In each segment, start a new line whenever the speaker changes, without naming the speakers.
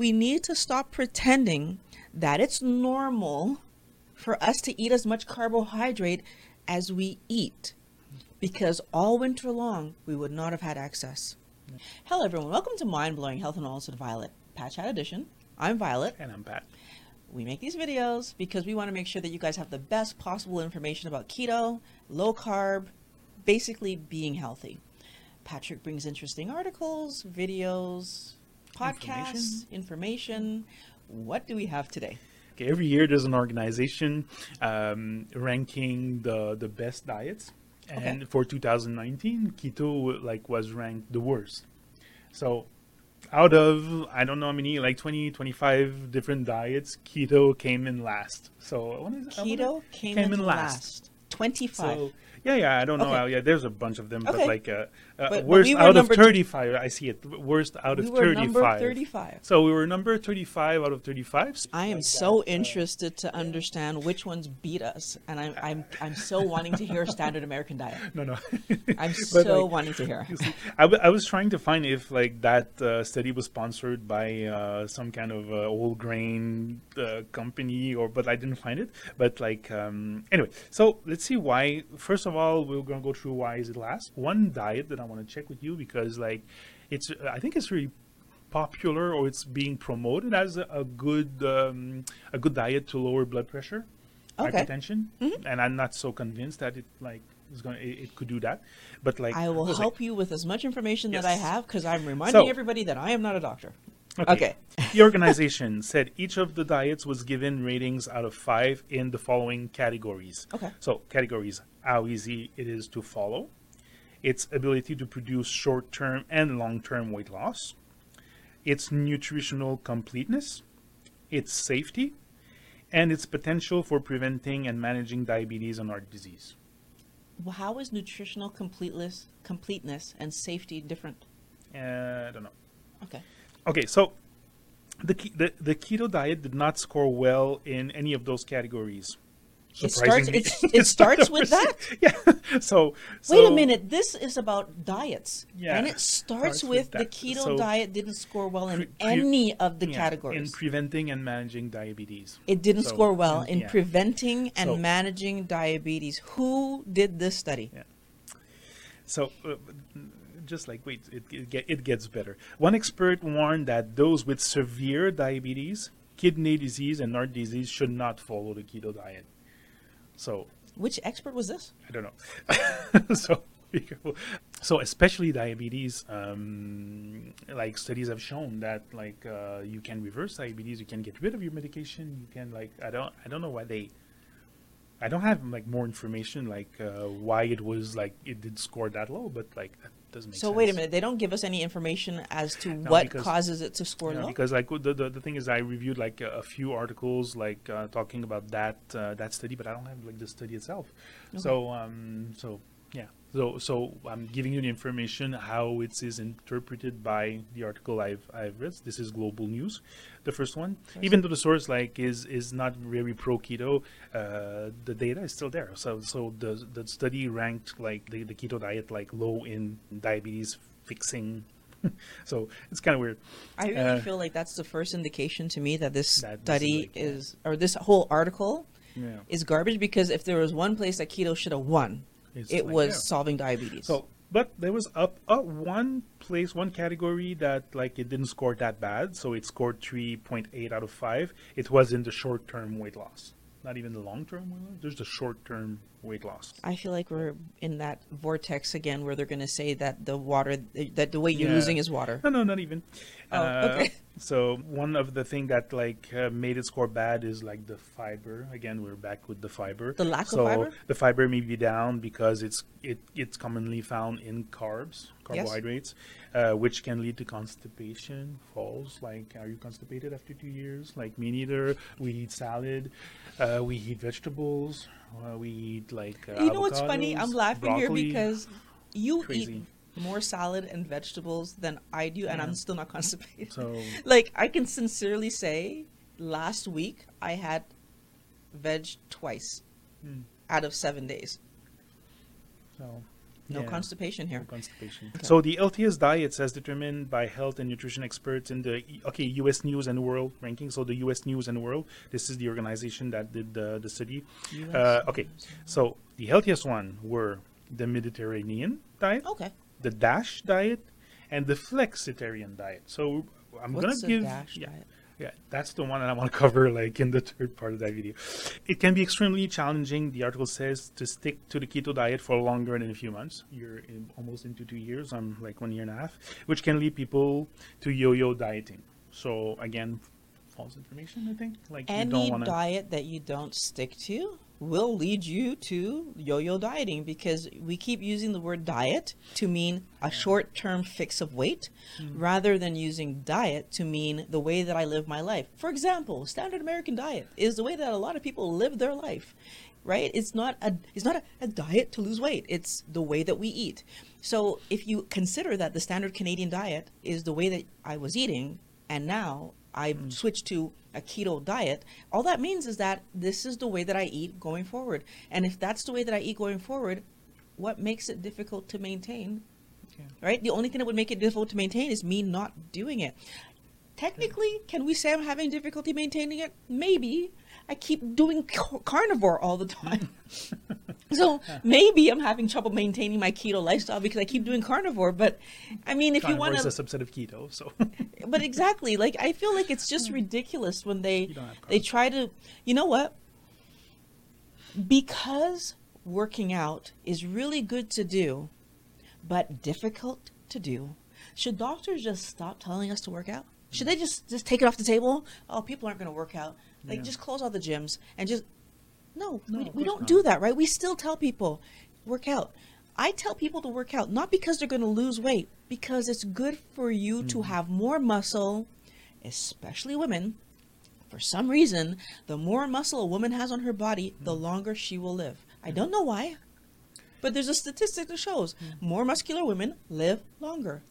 we need to stop pretending that it's normal for us to eat as much carbohydrate as we eat because all winter long we would not have had access. Hello, everyone. Welcome to Mind Blowing Health and Wellness with Violet, Pat Chat Edition. I'm Violet.
And I'm Pat.
We make these videos because we want to make sure that you guys have the best possible information about keto, low carb, basically being healthy. Patrick brings interesting articles, videos, podcasts, information. information. What do we have today?
Okay, every year there's an organization um, ranking the the best diets, and okay. for 2019, keto like was ranked the worst. So out of I don't know how many, like 20, 25 different diets, keto came in last. So
what is keto came, came in, last. last. 25.
So, yeah, yeah, I don't know. Okay. How, yeah, there's a bunch of them, okay. but like uh, but, worst but we out of 35, I see it. Worst out
we
of 35.
35.
So we were number 35 out of 35.
I am so uh, interested uh, to understand which ones beat us, and I'm I'm I'm so wanting to hear standard American diet.
No, no.
I'm so like, wanting to hear.
See, I, w- I was trying to find if like that uh, study was sponsored by uh, some kind of whole grain company, or but I didn't find it. But like um, anyway, so let's see why. First of all, we're gonna go through why is it last. One diet that I want to check with you because like it's I think it's really popular or it's being promoted as a, a good um, a good diet to lower blood pressure, okay. hypertension, mm-hmm. and I'm not so convinced that it like is going it, it, could do that. But like
I will help like, you with as much information yes. that I have because I'm reminding so, everybody that I am not a doctor. Okay. okay.
the organization said each of the diets was given ratings out of five in the following categories.
Okay.
So categories: how easy it is to follow, its ability to produce short term and long term weight loss, its nutritional completeness, its safety, and its potential for preventing and managing diabetes and heart disease.
How is nutritional completeness, completeness and safety different?
Uh, I don't know.
Okay.
Okay, so the, the the keto diet did not score well in any of those categories.
It starts. it starts with that.
Yeah. So, so,
wait a minute. This is about diets. Yeah. And it starts, starts with, with the keto so diet didn't score well in pre- any of the yeah, categories.
In preventing and managing diabetes.
It didn't so, score well in yeah. preventing and managing diabetes. Who did this study?
Yeah. So. Uh, just like wait, it, it, it gets better. One expert warned that those with severe diabetes, kidney disease, and heart disease should not follow the keto diet. So,
which expert was this?
I don't know. so. So, especially diabetes, um, like studies have shown that like uh, you can reverse diabetes, you can get rid of your medication, you can like I don't I don't know why they. I don't have like more information like uh, why it was like it did score that low, but like doesn't make
so
sense.
wait a minute, they don't give us any information as to no, what because, causes it to score low.
Because like the, the, the thing is, I reviewed like a, a few articles like uh, talking about that uh, that study, but I don't have like the study itself. Okay. So um so yeah. So, so I'm giving you the information how it is interpreted by the article I've I've read. This is Global News, the first one. Even though the source like is is not very pro keto, uh, the data is still there. So, so the the study ranked like the, the keto diet like low in diabetes fixing. so it's kind of weird.
I really uh, feel like that's the first indication to me that this that study is, like, is or this whole article yeah. is garbage because if there was one place that keto should have won it's it like, was yeah. solving diabetes.
So, but there was up uh, one place, one category that like it didn't score that bad. So it scored three point eight out of five. It was in the short term weight loss, not even the long term weight loss. There's the short term weight loss.
I feel like we're in that vortex again, where they're going to say that the water, that the weight you're yeah. losing is water.
No, no, not even.
Oh, uh, okay.
So one of the thing that like uh, made it score bad is like the fiber. Again, we're back with the fiber.
The lack
so
of fiber.
So, the fiber may be down because it's it it's commonly found in carbs, carbohydrates, yes. uh, which can lead to constipation, falls. Like, are you constipated after two years? Like me neither. We eat salad. Uh, we eat vegetables. Uh, we eat like. Uh,
you know what's funny? I'm laughing broccoli. here because you Crazy. eat more salad and vegetables than I do, and I'm still not constipated. So, like, I can sincerely say, last week I had veg twice hmm. out of seven days.
So,
No
Yeah.
constipation here.
No constipation. So the LTS diets as determined by health and nutrition experts in the okay U.S. News and World ranking. So the U.S. News and World. This is the organization that did the, the study. Uh, okay, so the healthiest one were the Mediterranean diet,
Okay.
the Dash diet, and the Flexitarian diet. So I'm
What's
gonna
the
give
dash
yeah,
diet?
Yeah, that's the one that I want to cover, like in the third part of that video. It can be extremely challenging. The article says to stick to the keto diet for longer than a few months. You're in, almost into two years. I'm like one year and a half, which can lead people to yo-yo dieting. So again, false information. I think like you don't
Any
to.
diet that you don't stick to will lead you to yo-yo dieting because we keep using the word diet to mean a short-term fix of weight mm-hmm. rather than using diet to mean the way that I live my life. For example, standard American diet is the way that a lot of people live their life. Right? It's not a it's not a, a diet to lose weight. It's the way that we eat. So if you consider that the standard Canadian diet is the way that I was eating and now I switched to a keto diet, all that means is that this is the way that I eat going forward. And if that's the way that I eat going forward, what makes it difficult to maintain?
Okay.
Right? The only thing that would make it difficult to maintain is me not doing it. Technically, can we say I'm having difficulty maintaining it? Maybe. I keep doing carnivore all the time. so maybe I'm having trouble maintaining my keto lifestyle because I keep doing carnivore. But I mean, if you want,
is a subset of keto, so.
But exactly like i feel like it's just hmm. ridiculous when they
You don't have
they try to you know what? Because working out is really good to do but difficult to do should doctors just stop telling us to work out? Should hmm. they just just take it off the table? Oh people aren't going to work out. Like
Yeah.
just close all the gyms and just no,
No,
we, we don't
not.
do that right we still tell people work out I tell people to work out not because they're going to lose weight, because it's good for you to mm. have more muscle, especially women. For some reason, the more muscle a woman has on her body, mm. the longer she will live. I mm. don't know why, but there's a statistic that shows more muscular women live longer.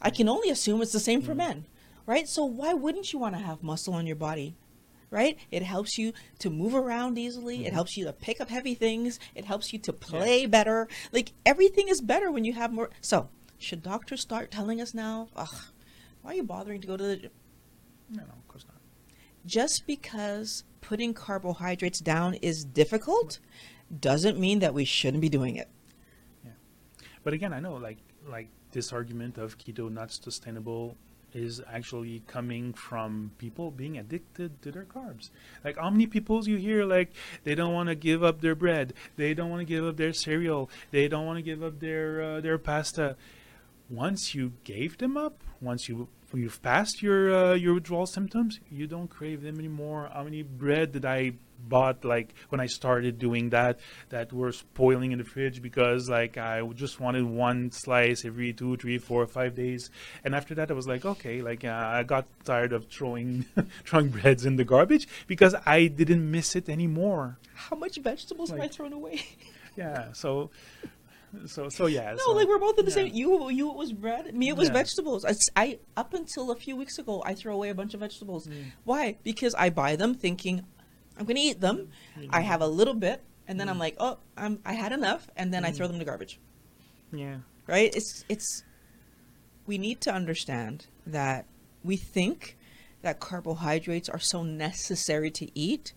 I can only assume it's the same for men, right? So why wouldn't you want to have muscle on your body? Right? It helps you to move around easily. It mm-hmm. helps you to pick up heavy things. It helps you to play better. Like everything is better when you have more. So, should doctors start telling us now? Ugh, why are you bothering to go to the gym?
no, no, of course not.
Just because putting carbohydrates down is difficult doesn't mean that we shouldn't be doing it. Yeah.
But again, I know like like this argument of keto not sustainable is actually coming from people being addicted to their carbs. Like how many people you hear like they don't want to give up their bread, they don't want to give up their cereal, they don't want to give up their uh, their pasta. Once you gave them up, once you you've passed your uh, your withdrawal symptoms, you don't crave them anymore. How many bread did I bought like when I started doing that that were spoiling in the fridge because like I just wanted one slice every two, three, four, five days, and after that I was like, okay, like uh, I got tired of throwing throwing breads in the garbage because I didn't miss it anymore.
How much vegetables have I
Like-
thrown away?
Yeah, so so so yeah.
No,
so,
like we're both in the
yeah.
same. You, you it was bread. Me, it was
Yeah.
vegetables. I, up until a few weeks ago, I throw away a bunch of vegetables.
Mm.
Why? Because I buy them thinking I'm going to eat them. I have a little bit, and then I'm like, oh, I'm I had enough, and then I throw them in the garbage.
Yeah.
Right? It's it's. We need to understand that we think that carbohydrates are so necessary to eat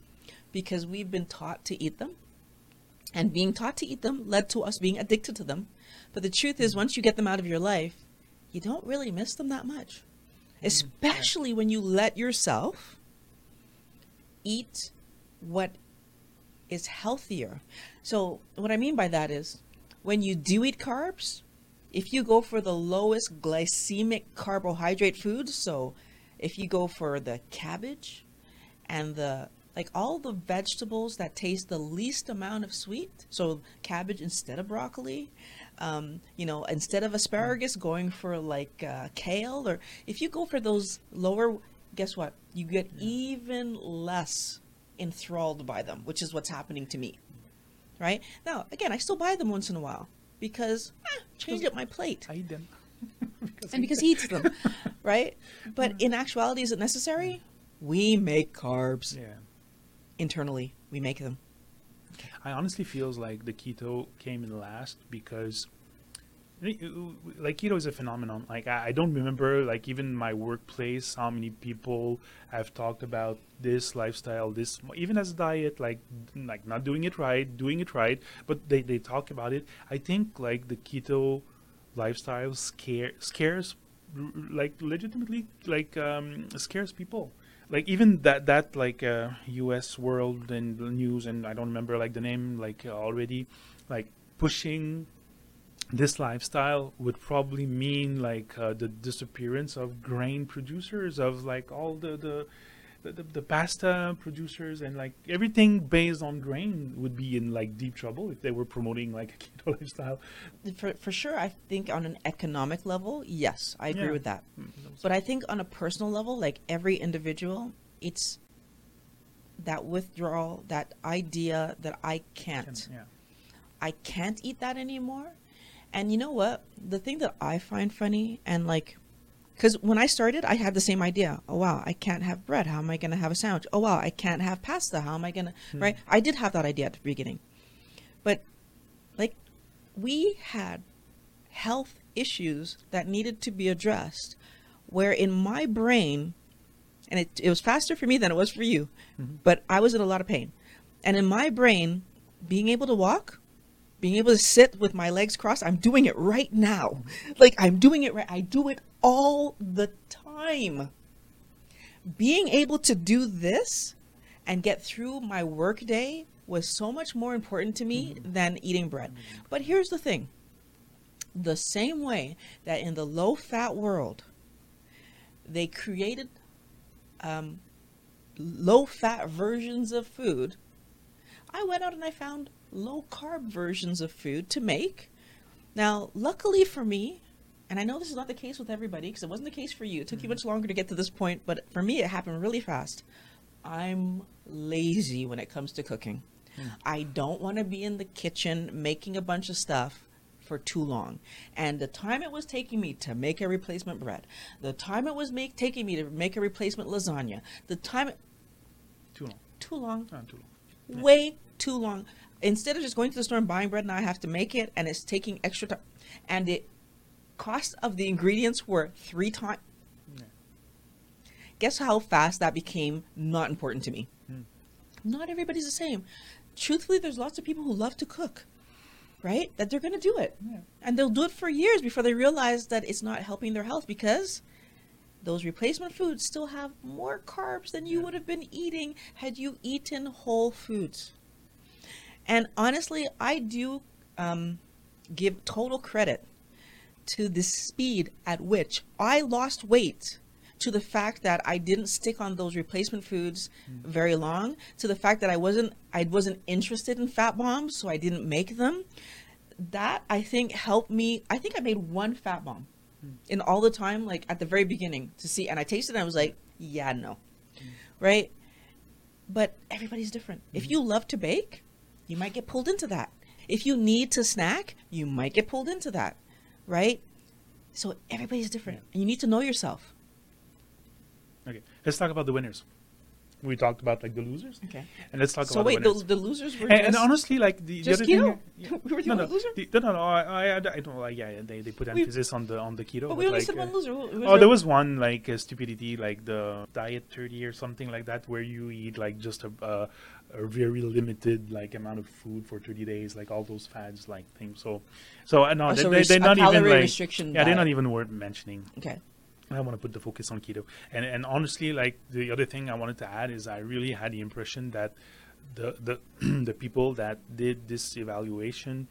because we've been taught to eat them and being taught to eat them led to us being addicted to them. But the truth is, once you get them out of your life, you don't really miss them that much. Mm-hmm. Especially when you let yourself eat what is healthier. So, what I mean by that is when you do eat carbs, if you go for the lowest glycemic carbohydrate foods, so if you go for the cabbage and the like all the vegetables that taste the least amount of sweet, so cabbage instead of broccoli, um, you know, instead of asparagus, going for like uh, kale, or if you go for those lower, guess what? You get even less enthralled by them, which is what's happening to me. Right now, again, I still buy them once in a while because eh, change up my plate
I eat them. because
and because he eats them, right? But in actuality, is it necessary? We make carbs
yeah.
internally. We make them.
I honestly feels like the keto came in last because like keto is a phenomenon. Like I, I don't remember like even my workplace how many people have talked about this lifestyle, this even as a diet, like like not doing it right, doing it right, but they they talk about it. I think like the keto lifestyle scare scares like legitimately like um scares people like even that that like uh, U.S. World and News and I don't remember like the name like already, like pushing this lifestyle would probably mean like uh, the disappearance of grain producers of like all the the, the the, the pasta producers and like everything based on grain would be in like deep trouble if they were promoting like a keto lifestyle
For, for sure, I think on an economic level, yes, I agree
Yeah.
with that.
Mm,
But I think on a personal level, like every individual, it's that withdrawal, that idea that I can't.
yeah
I can't eat that anymore. And you know what? The thing that I find funny and like, because when I started, I had the same idea. Oh, wow, I can't have bread. How am I going to have a sandwich? Oh, wow, I can't have pasta. How am I going to, hmm. right? I did have that idea at the beginning. But like, we had health issues that needed to be addressed where in my brain, and it, it was faster for me than it was for you, mm-hmm. but I was in a lot of pain. And in my brain, being able to walk, being able to sit with my legs crossed, I'm doing it right now. Like I'm doing it right. I do it all the time. Being able to do this and get through my work day was so much more important to me than eating bread. But here's the thing. The same way that in the low fat world, they created um, low fat versions of food, I went out and I found low carb versions of food to make. Now, luckily for me, and I know this is not the case with everybody because it wasn't the case for you. It took you mm-hmm. much longer to get to this point, but for me, it happened really fast. I'm lazy when it comes to cooking. Hmm. I don't want to be in the kitchen making a bunch of stuff for too long. And the time it was taking me to make a replacement bread, the time it was make, taking me to make a replacement lasagna, the time
too long
too long,
not too long
way too long. Instead of just going to the store and buying bread, now I have to make it, and it's taking extra time. And the cost of the ingredients were three times. Guess how fast that became not important to me.
Hmm.
Not everybody's the same. Truthfully, there's lots of people who love to cook, right? That they're going to do it,
Yeah.
and they'll do it for years before they realize that it's not helping their health because those replacement foods still have more carbs than you
Yeah.
would have been eating had you eaten whole foods. And honestly, I do um, give total credit to the speed at which I lost weight, to the fact that I didn't stick on those replacement foods mm. very long, to the fact that I wasn't I wasn't interested in fat bombs, so I didn't make them. That I think helped me. I think I made one fat bomb hmm. in all the time, like at the very beginning, to see, and I tasted it. and I was like, yeah, no, hmm. right. But everybody's different. If hmm. you love to bake, you might get pulled into that. If you need to snack, you might get pulled into that, right? So everybody's different, and you need to know yourself.
okay let's talk about the winners we talked about like the losers
Okay.
and let's talk
So
about
wait,
the
the, the losers were
and, and honestly, like the, the other
keto.
thing,
we were the
no, no,
loser.
the, no, no, no, I, I, I don't. Like, yeah, yeah, they, they put
We-
emphasis on the on the keto.
but we only
like,
said
uh,
one loser. Who- who was
Oh,
the-
there was one like uh, stupidity, like the diet thirty or something like that, where you eat like just a, uh, a very limited like amount of food for thirty days, like all those fads like things. So, so uh, no,
Oh,
they,
so
they,
res-
they're not even like
restriction
yeah, they're not even worth mentioning.
Okay.
I want to put the focus on keto. And and honestly, like the other thing I wanted to add is I really had the impression that the the the people that did this evaluation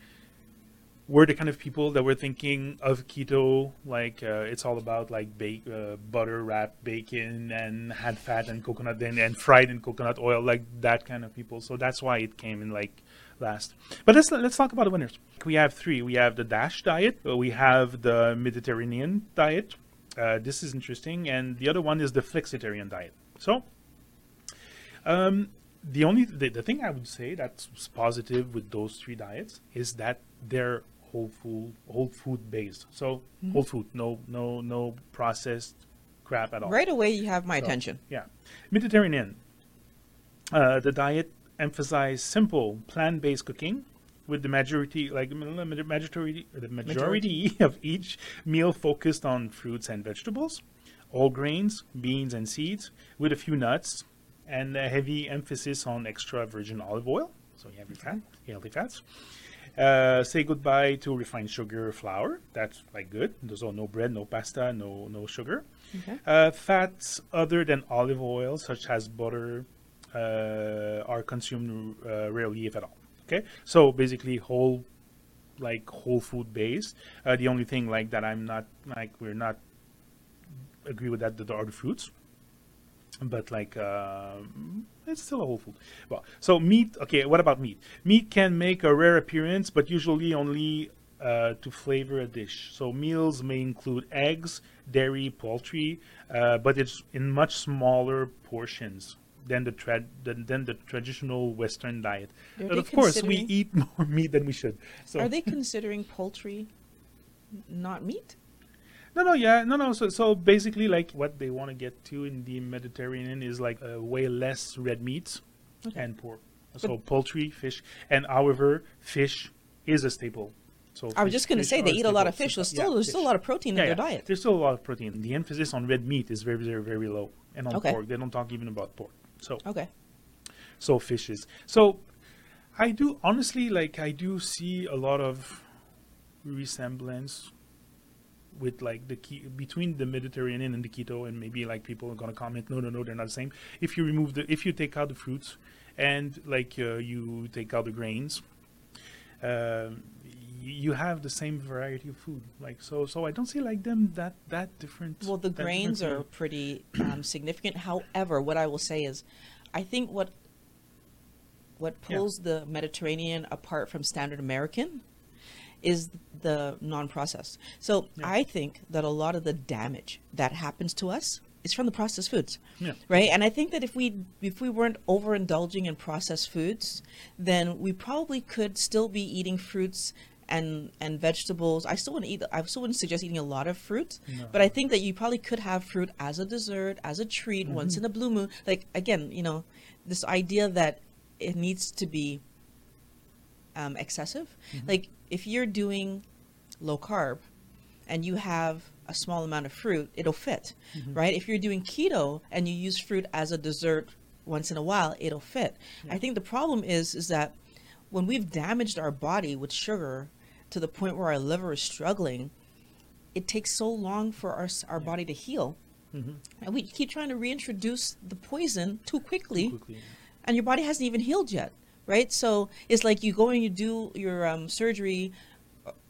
were the kind of people that were thinking of keto like uh, it's all about like bake, uh, butter wrapped bacon and had fat and coconut and, and fried in coconut oil like that kind of people. So that's why it came in like last. But let's let's talk about the winners. We have three. We have the dash diet we have the mediterranean diet. Uh, this is interesting. And the other one is the flexitarian diet. So um, the only the thing I would say that's positive with those three diets is that they're whole food whole food based. So whole food, no no no processed crap at all.
Right away, you have my
So,
attention.
Yeah, Mediterranean. Uh, the diet emphasized simple plant based cooking, with the majority, like the majority, the majority of each meal focused on fruits and vegetables, all grains, beans and seeds, with a few nuts, and a heavy emphasis on extra virgin olive oil. So you have your fat, healthy fats. Uh, say goodbye to refined sugar, flour. That's like good. There's all no bread, no pasta, no no sugar.
Okay.
Uh, fats other than olive oil, such as butter, uh, are consumed uh, rarely, if at all. Okay, so basically whole, like whole food based. Uh, the only thing like that I'm not like we're not agree with that. The are the fruits, but like uh, it's still a whole food. Well, so meat. Okay, what about meat? Meat can make a rare appearance, but usually only uh, to flavor a dish. So meals may include eggs, dairy, poultry, uh, but it's in much smaller portions than the trad than, than the traditional Western diet.
Are
But of course, we eat more meat than we should. So
Are they considering poultry not meat?
No, no, yeah, no, no. So, so basically, like what they want to get to in the Mediterranean is like uh, way less red meats
Okay.
and pork. So poultry, fish, and however, fish is a staple. So
I was
fish-
just going to say they eat a lot of fish. There's
Yeah,
still there's still a lot of protein
Yeah,
in
yeah.
their diet.
There's still a lot of protein. The emphasis on red meat is very, very, very low, and on
Okay.
pork they don't talk even about pork. So,
Okay.
so fishes. So, I do honestly like I do see a lot of resemblance with like the key between the Mediterranean and the keto, and maybe like people are gonna comment, no, no, no, they're not the same. If you remove the, if you take out the fruits, and like uh, you take out the grains, um, y- you have the same variety of food. Like so, so I don't see like them that that different.
Well, the grains are pretty um, significant. However, what I will say is, I think what what
Yeah.
pulls the Mediterranean apart from standard American is the non-processed. So
Yeah.
I think that a lot of the damage that happens to us is from the processed foods,
Yeah.
right? And I think that if we if we weren't overindulging in processed foods, then we probably could still be eating fruits and and vegetables. I still want to eat. I still wouldn't suggest eating a lot of fruit,
No.
but I think that you probably could have fruit as a dessert, as a treat, once
Mm-hmm.
in a blue moon. Like again, you know, this idea that it needs to be um, excessive.
Mm-hmm.
Like if you're doing low carb and you have a small amount of fruit, it'll fit,
Mm-hmm.
right? If you're doing keto and you use fruit as a dessert once in a while, it'll fit. I think the problem is is that when we've damaged our body with sugar to the point where our liver is struggling, it takes so long for our our body to heal.
Mhm.
And we keep trying to reintroduce the poison too quickly
quickly.
and your body hasn't even healed yet, right? So it's like you go and you do your um, surgery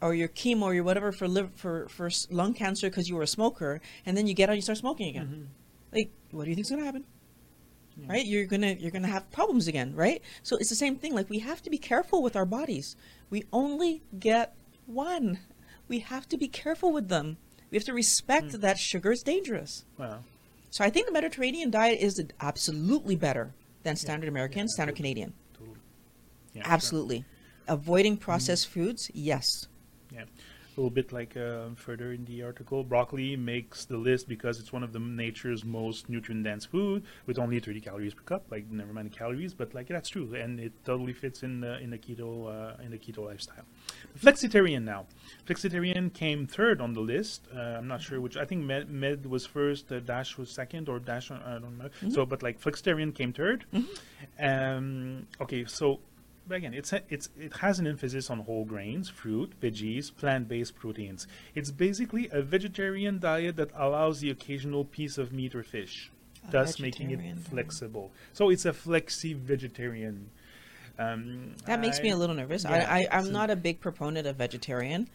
or- your chemo or your whatever for liver for for lung cancer because you were a smoker, and then you get out and you start smoking again.
Mhm.
Like, what do you think's gonna happen?
Yeah.
Right? You're gonna you're gonna have problems again, right? So it's the same thing. Like we have to be careful with our bodies. We only get one. We have to be careful with them. We have to respect
Mm.
that sugar is dangerous.
Well,
So I think the Mediterranean diet is absolutely better than standard American,
Yeah,
standard. Canadian.
Yeah, sure.
Absolutely. Avoiding processed foods, yes.
Yeah, a little bit like uh, further in the article, broccoli makes the list because it's one of the nature's most nutrient-dense food with only 30 calories per cup. Like never mind the calories, but like that's true, and it totally fits in the in the keto uh, in the keto lifestyle. Flexitarian now. Flexitarian came third on the list. Uh, I'm not sure which. I think Med, Med was first, uh, Dash was second, or Dash I don't know. So, but like Flexitarian came 3rd Um, okay, so but again, it's a, it's it has an emphasis on whole grains, fruit, veggies, plant-based proteins. It's basically a vegetarian diet that allows the occasional piece of meat or fish,
A
thus making it
diet.
flexible. So it's a flexi vegetarian. Um,
That makes me a little nervous.
yeah,
I, I, I'm
so-
not a big proponent of vegetarian.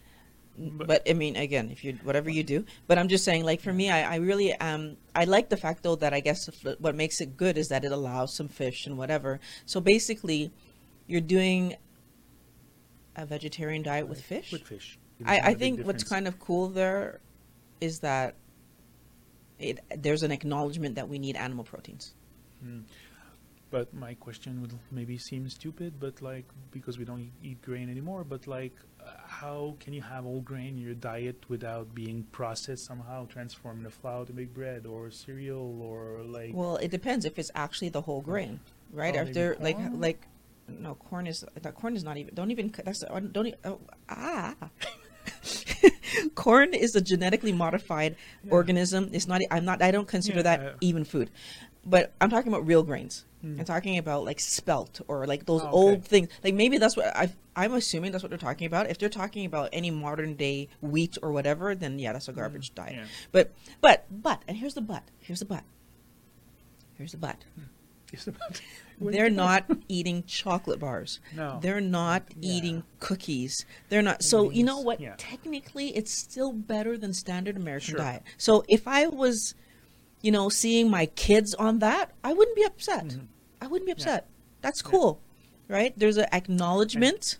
But-
But, I mean, again, if you whatever you do, but I'm just saying, like for me, I, I really um I like the fact though that I guess what makes it good is that it allows some fish and whatever. So basically, you're doing a vegetarian diet with fish.
With fish.
I, I think what's kind of cool there is that it there's an acknowledgement that we need animal proteins.
Mm. But my question would maybe seem stupid, but like because we don't eat, grain anymore, but like uh, how can you have whole grain in your diet without being processed somehow, transformed into flour to make bread or cereal or like
Well, it depends if it's actually the whole grain, right?
Oh,
if like like no corn is that corn is not even don't even that's don't even, oh, ah. Corn is a genetically modified organism. It's not i'm not i don't consider
Yeah.
that even food. But i'm talking about real grains.
Hmm.
i'm talking about like spelt or like those
Oh, okay.
old things. Like maybe that's what i i'm assuming that's what they're talking about. If they're talking about any modern day wheat or whatever then yeah that's a garbage diet.
Hmm. yeah.
but but but and here's the but here's the but. Here's the but
It's about-
they're not eating chocolate bars.
No.
They're not
Yeah.
eating cookies. They're not. So, you know what?
yeah.
Technically, it's still better than standard American
Sure.
diet. So, if I was, you know, seeing my kids on that, I wouldn't be upset.
Mm-hmm.
I wouldn't be upset. That's cool. Right? There's an acknowledgement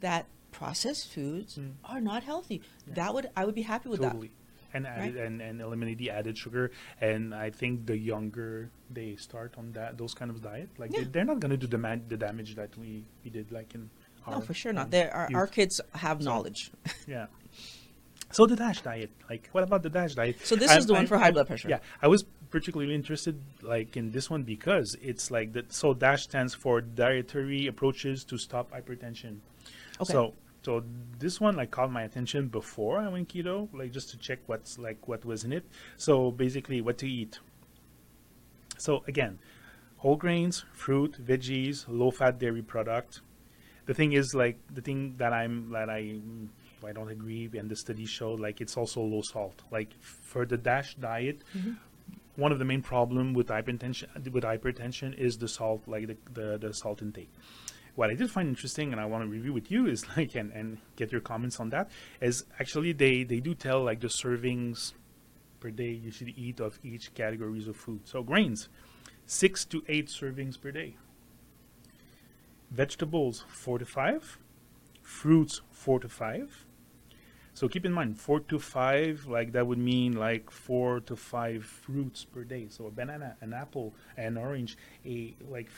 that processed foods are not healthy. That would I would be happy with
Mm. totally. And, added,
Right.
and and eliminate the added sugar. And I think the younger they start on that those kind of diet, like
Yeah.
they, they're not going to do the, man, the damage that we, we did like in our
No, for sure not. There our, our kids have knowledge.
Yeah. So the Dash diet, like, what about the Dash diet?
So this
I'm-
is the one
I'm-
for high
I'm-
blood pressure.
Yeah, I was particularly interested, like, in this one because it's like that. So Dash stands for Dietary Approaches to Stop Hypertension.
Okay.
So, so this one like caught my attention before I went keto, like just to check what's like what was in it. So basically, what to eat. So again, whole grains, fruit, veggies, low-fat dairy product. The thing is, like the thing that I'm that I mm, I don't agree, and the study showed like it's also low salt. Like for the Dash diet, one of the main problem with hypertension with hypertension is the salt, like the, the, the salt intake. What I did find interesting, and I want to review with you, is like and, and get your comments on that. Is actually they they do tell like the servings per day you should eat of each categories of food. So grains, six to eight servings per day. Vegetables, four to five. Fruits, four to five. So keep in mind, four to five, like that would mean like four to five fruits per day. So a banana, an apple, an orange, a like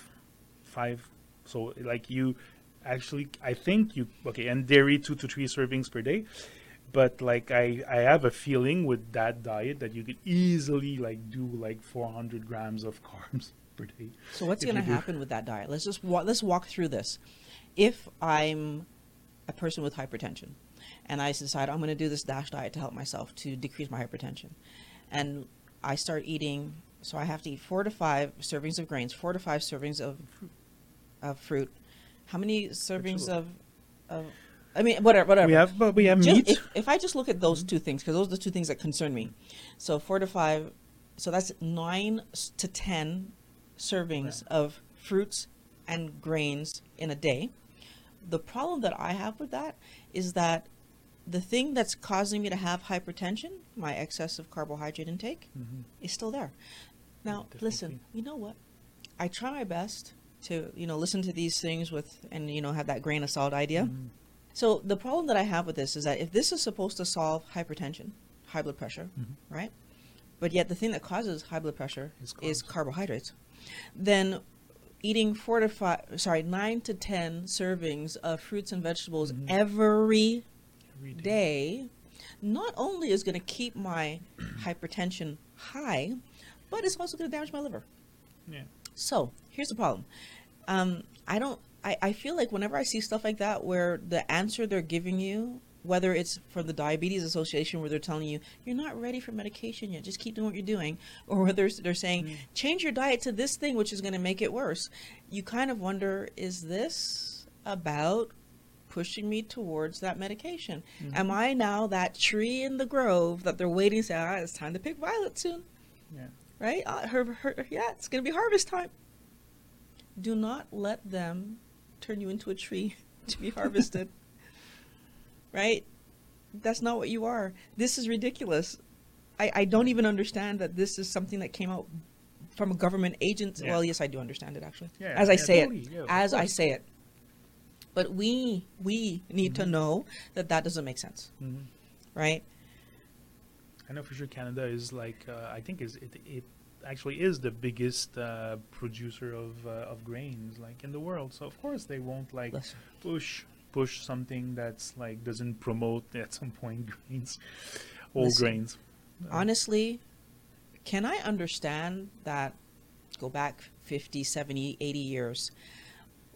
five. So like you actually, I think you okay, and dairy two to three servings per day. But like I, I have a feeling with that diet that you could easily like do like 400 grams of carbs per day.
So what's going to happen with that diet? Let's just wa- let's walk through this. If I'm a person with hypertension, and I decide I'm going to do this dash diet to help myself to decrease my hypertension, and I start eating, so I have to eat four to five servings of grains, four to five servings of of fruit. How many servings of of I mean, whatever, whatever.
We have, but we have
Just-
meat.
If, if I just look at those two things, because those are the two things that concern me. So four to five, so that's nine to ten servings of fruits and grains in a day. The problem that I have with that is that the thing that's causing me to have hypertension, my excessive carbohydrate intake,
Mhm.
is still there. Now,
Definitely.
listen, you know what? I try my best to, you know, listen to these things with, and, you know, have that grain of salt idea.
Mhm.
So the problem that I have with this is that if this is supposed to solve hypertension, high blood pressure,
Mhm.
right? But yet the thing that causes high blood pressure
Is
carbohydrates. Then eating four to five, sorry, nine to ten servings of fruits and vegetables
Mhm.
every
Every day.
day not only is going to keep my hypertension high, but it's also going to damage my liver.
Yeah.
So here's the problem. Um, I don't. I, I feel like whenever I see stuff like that, where the answer they're giving you, whether it's from the Diabetes Association, where they're telling you you're not ready for medication yet, just keep doing what you're doing, or whether they're saying change your diet to this thing, which is going to make it worse, you kind of wonder: is this about pushing me towards that medication? Am I now that tree in the grove that they're waiting to say, ah, it's time to pick violet soon?
Yeah.
Right? Uh, her, her, yeah, it's going to be harvest time. Do not let them turn you into a tree to be harvested. right? That's not what you are. This is ridiculous. I, I don't even understand that this is something that came out from a government agent.
Yeah.
Well, yes, I do understand it actually.
Yeah,
as I
yeah,
say
totally,
it, as I say it. But we we need
Mm-hmm.
to know that that doesn't make sense,
Mhm.
right?
I know for sure Canada is like uh, I think is it, it actually is the biggest uh, producer of uh, of grains like in the world. So of course they won't like
Listen.
push push something that's like doesn't promote at some point grains, all
Listen.
grains.
honestly, can I understand that go back 50, 70, 80 years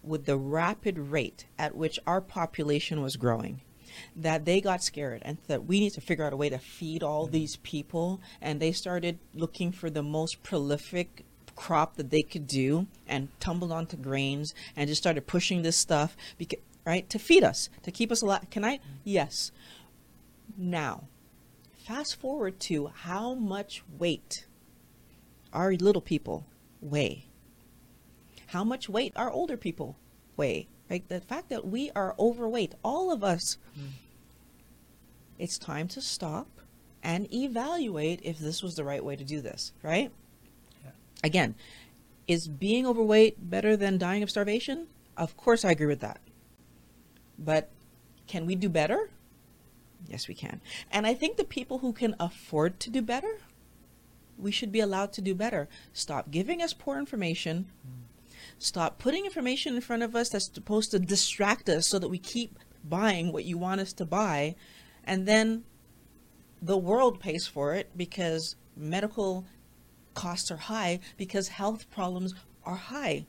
with the rapid rate at which our population was growing that they got scared and that we need to figure out a way to feed all mm-hmm. these people. And they started looking for the most prolific crop that they could do and tumbled onto grains and just started pushing this stuff because, right to feed us to keep us alive. Can i? Mm-hmm. Yes. Now fast forward to how much weight our little people weigh. How much weight our older people weigh like the fact that we are overweight all of us mm. it's time to stop and evaluate if this was the right way to do this right?
Yeah.
again is being overweight better than dying of starvation? Of course i agree with that. But can we do better? Yes we can. And i think the people who can afford to do better we should be allowed to do better. Stop giving us poor information mm. Stop putting information in front of us that's supposed to distract us so that we keep buying what you want us to buy. And then the world pays for it because medical costs are high, because health problems are high.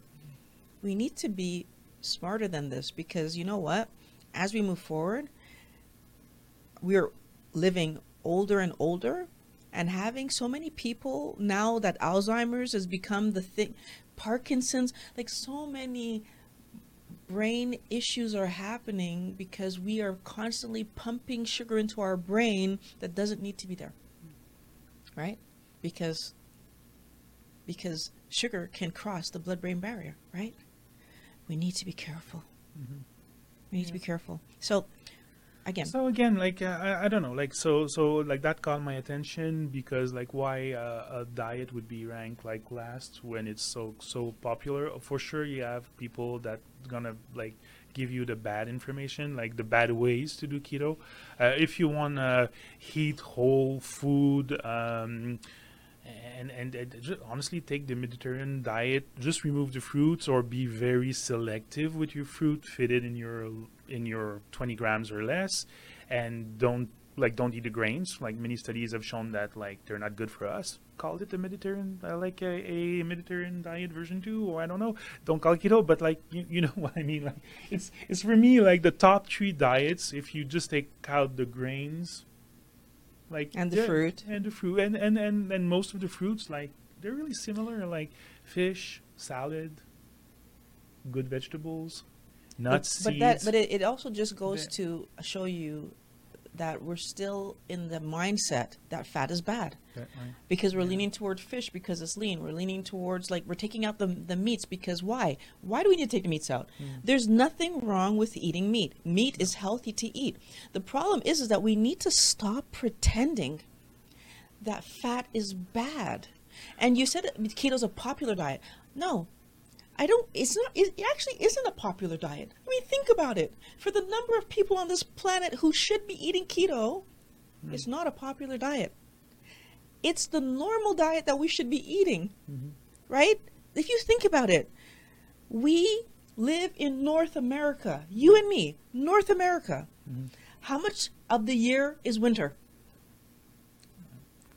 We need to be smarter than this because you know what? As we move forward, we're living older and older and having so many people now that Alzheimer's has become the thing, Parkinson's, like so many brain issues are happening because we are constantly pumping sugar into our brain that doesn't need to be there. Right? Because because sugar can cross the blood brain barrier, right? We need to be careful.
Mhm.
We need to be careful. So again,
So again, like uh, I, I don't know, like so so like that caught my attention because like why uh, a diet would be ranked like last when it's so so popular. For sure, you have people that gonna like give you the bad information, like the bad ways to do keto. Uh, if you want to eat whole food. Um, and, and and honestly take the Mediterranean diet. Just remove the fruits, or be very selective with your fruit. Fit it in your in your 20 grams or less, and don't like don't eat the grains. Like many studies have shown that like they're not good for us. Call it the Mediterranean, uh, like a, a Mediterranean diet version two, or I don't know. Don't call it keto, but like you, you know what I mean. Like it's it's for me like the top three diets. If you just take out the grains, like
And the fruit.
and the fruit and, and and and most of the fruits like they're really similar like fish salad good vegetables nuts
but
seeds
that but it, it also just goes
The-
to show you that we're still in the mindset that fat is bad.
That- right.
because we're
Yeah.
leaning towards fish because it's lean. We're leaning towards like we're taking out the, the meats because why? Why do we need to take the meats out?
Mm.
there's nothing wrong with eating meat. Meat is healthy to eat. The problem is is that we need to stop pretending that fat is bad. And you said that keto's a popular diet. No I don't. It's not. It actually isn't a popular diet. I mean, think about it. For the number of people on this planet who should be eating keto, it's not a popular diet. It's the normal diet that we should be eating,
Mhm.
right? If you think about it, we live in North America. You and me, North America.
Mhm.
How much of the year is winter?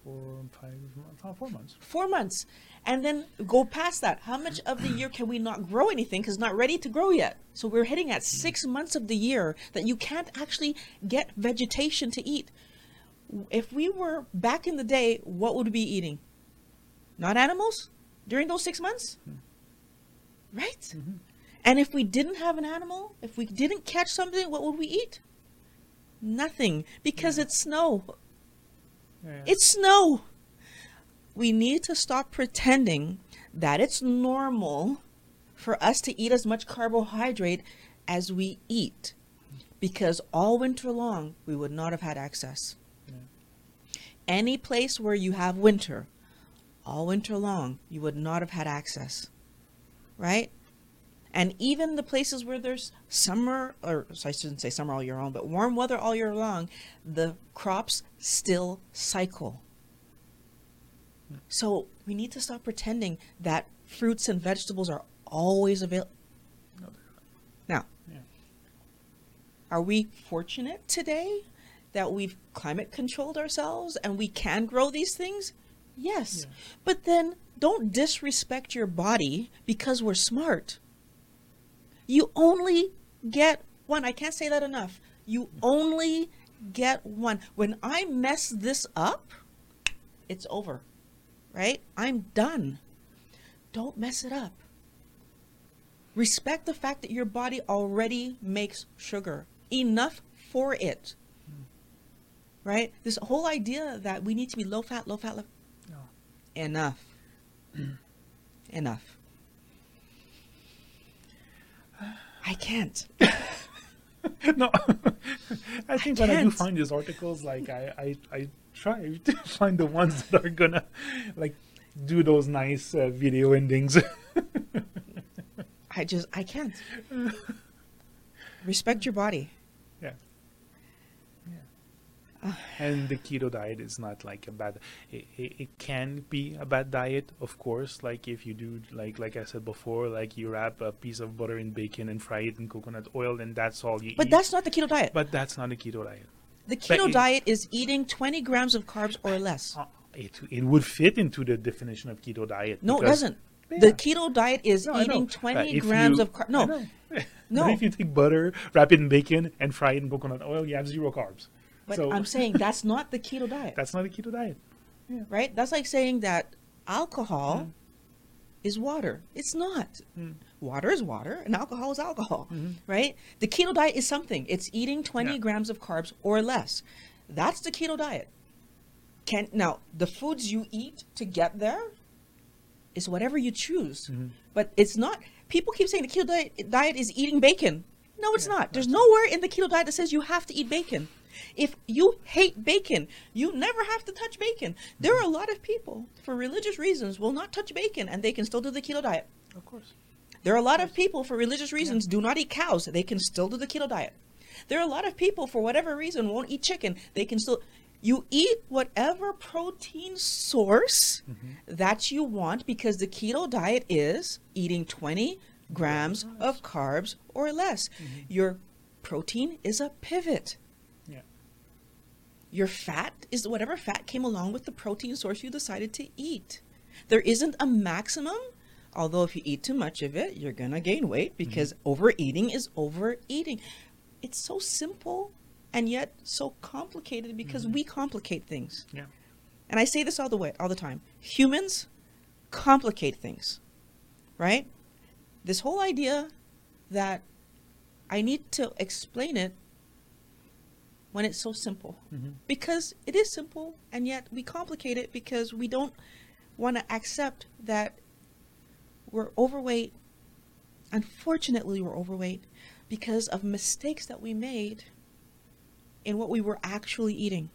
four five months four months
Four months. And then go past that. How much of the year can we not grow anything because not ready to grow yet? So we're hitting at six months of the year that you can't actually get vegetation to eat. If we were back in the day, what would we be eating? Not animals during those six months? Right?
Mhm.
And if we didn't have an animal, if we didn't catch something, what would we eat? Nothing because it's snow.
yeah.
It's snow. We need to stop pretending that it's normal for us to eat as much carbohydrate as we eat because all winter long we would not have had access.
Yeah.
Any place where you have winter, all winter long, you would not have had access. Right? And even the places where there's summer, or so I shouldn't say summer all year long, but warm weather all year long, the crops still cycle. So we need to stop pretending that fruits and vegetables are always available.
No,
Now,
Yeah.
are we fortunate today that we've climate controlled ourselves and we can grow these things? Yes.
Yeah.
But then don't disrespect your body because we're smart. You only get one. I can't say that enough. You only get one. When I mess this up, it's over. Right? I'm done. Don't mess it up. Respect the fact that your body already makes sugar, enough for it. Right? This whole idea that we need to be low fat, low fat, low.
No.
Enough. Enough. I can't.
no, I think when I do find these articles, like I, I, I try to find the ones that are gonna, like, do those nice uh, video endings.
I just I can't. Respect your body.
And the keto diet is not like a bad. It, it, it can be a bad diet, of course. Like if you do, like like I said before, like you wrap a piece of butter in bacon and fry it in coconut oil, and that's all you eat.
But
eat.
that's not the keto diet.
but that's not a keto diet.
The keto
it-
diet is eating 20 grams of carbs or less.
Uh, it it would fit into the definition of keto diet.
No, it doesn't.
Yeah.
The keto diet is
No,
eating 20
if
grams
you-
of carbs. No, no.
But if you take butter, wrap it in bacon, and fry it in coconut oil, you have zero carbs.
But
so
I'm saying that's not the keto diet,
that's not a keto diet.
right? That's like saying that alcohol
Mm.
is water. It's not.
Mm.
Water is water, and alcohol is alcohol,
Mhm.
right? The keto diet is something. It's eating 20
Yeah.
grams of carbs or less. That's the keto diet. Can now the foods you eat to get there is whatever you choose.
Mhm.
But it's not. People keep saying the keto diet, diet is eating bacon. No, it's
Yeah,
not. There's nowhere in the keto diet that says you have to eat bacon. If you hate bacon, you never have to touch bacon. There are a lot of people, for religious reasons, will not touch bacon and they can still do the keto diet.
Of course.
There are a lot of people, for religious reasons, do not eat cows. They can still do the keto diet. There are a lot of people, for whatever reason, won't eat chicken. They can still. You eat whatever protein source mm-hmm. that you want because the keto diet is eating 20 grams of carbs or less. Mm-hmm. Your protein is a pivot. Your fat is whatever fat came along with the protein source you decided to eat. There isn't a maximum, although if you eat too much of it, you're going to gain weight because mm-hmm. overeating is overeating. It's so simple and yet so complicated because mm-hmm. we complicate things.
Yeah.
And I say this all the way all the time. Humans complicate things. Right? This whole idea that I need to explain it when it's so simple.
Mhm.
because it is simple and yet we complicate it because we don't want to accept that we're overweight. Unfortunately we're overweight because of mistakes that we made in what we were actually eating.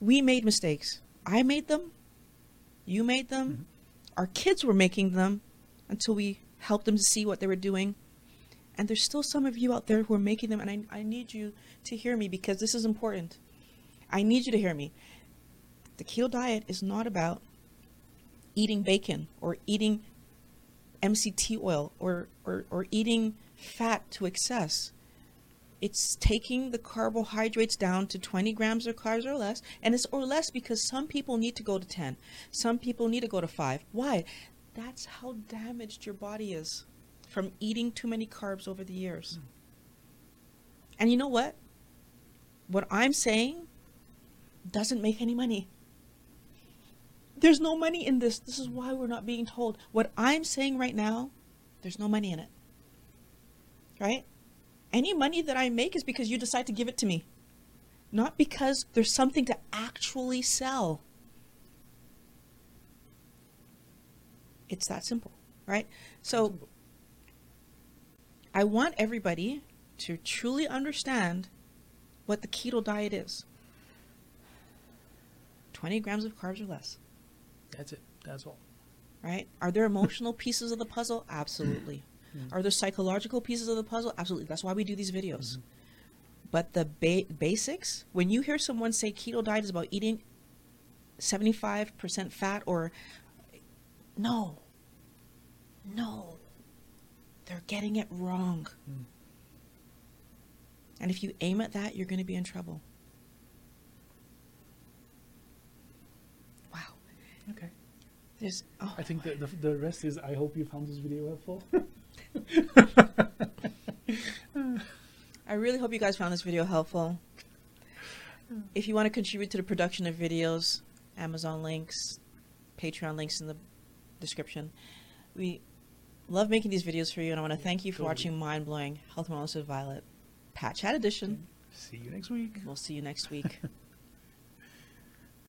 We made mistakes. I made them. You made them. Our kids were making them until we helped them to see what they were doing and there's still some of you out there who are making them, and I, I need you to hear me because this is important. I need you to hear me. The keto diet is not about eating bacon or eating MCT oil or, or, or eating fat to excess. It's taking the carbohydrates down to 20 grams of carbs or less, and it's or less because some people need to go to 10. Some people need to go to 5. Why? That's how damaged your body is from eating too many carbs over the years. And you know what? What I'm saying doesn't make any money. There's no money in this. This is why we're not being told. What I'm saying right now, there's no money in it. Right? Any money that I make is because you decide to give it to me, not because there's something to actually sell. It's that simple, right? So I want everybody to truly understand what the keto diet is 20 grams of carbs or less,
That's it. That's all.
right? Are there emotional pieces of the puzzle? Absolutely. Mm-hmm. Are there psychological pieces of the puzzle? Absolutely. That's why we do these videos. Mm-hmm. But the ba- basics, when you hear someone say keto diet is about eating 75% fat or no, no, they're getting it wrong.
Mm.
And if you aim at that, you're going to be in trouble. Wow.
Okay.
There's, oh,
I think the, the, the rest is I hope you found this video helpful.
I really hope you guys found this video helpful. If you want to contribute to the production of videos, Amazon links, Patreon links in the description. We love making these videos for you, and I want to thank you for watching Mind Blowing Health and Wellness with Violet, Pat Chat Edition.
See you next week.
We'll see you next week.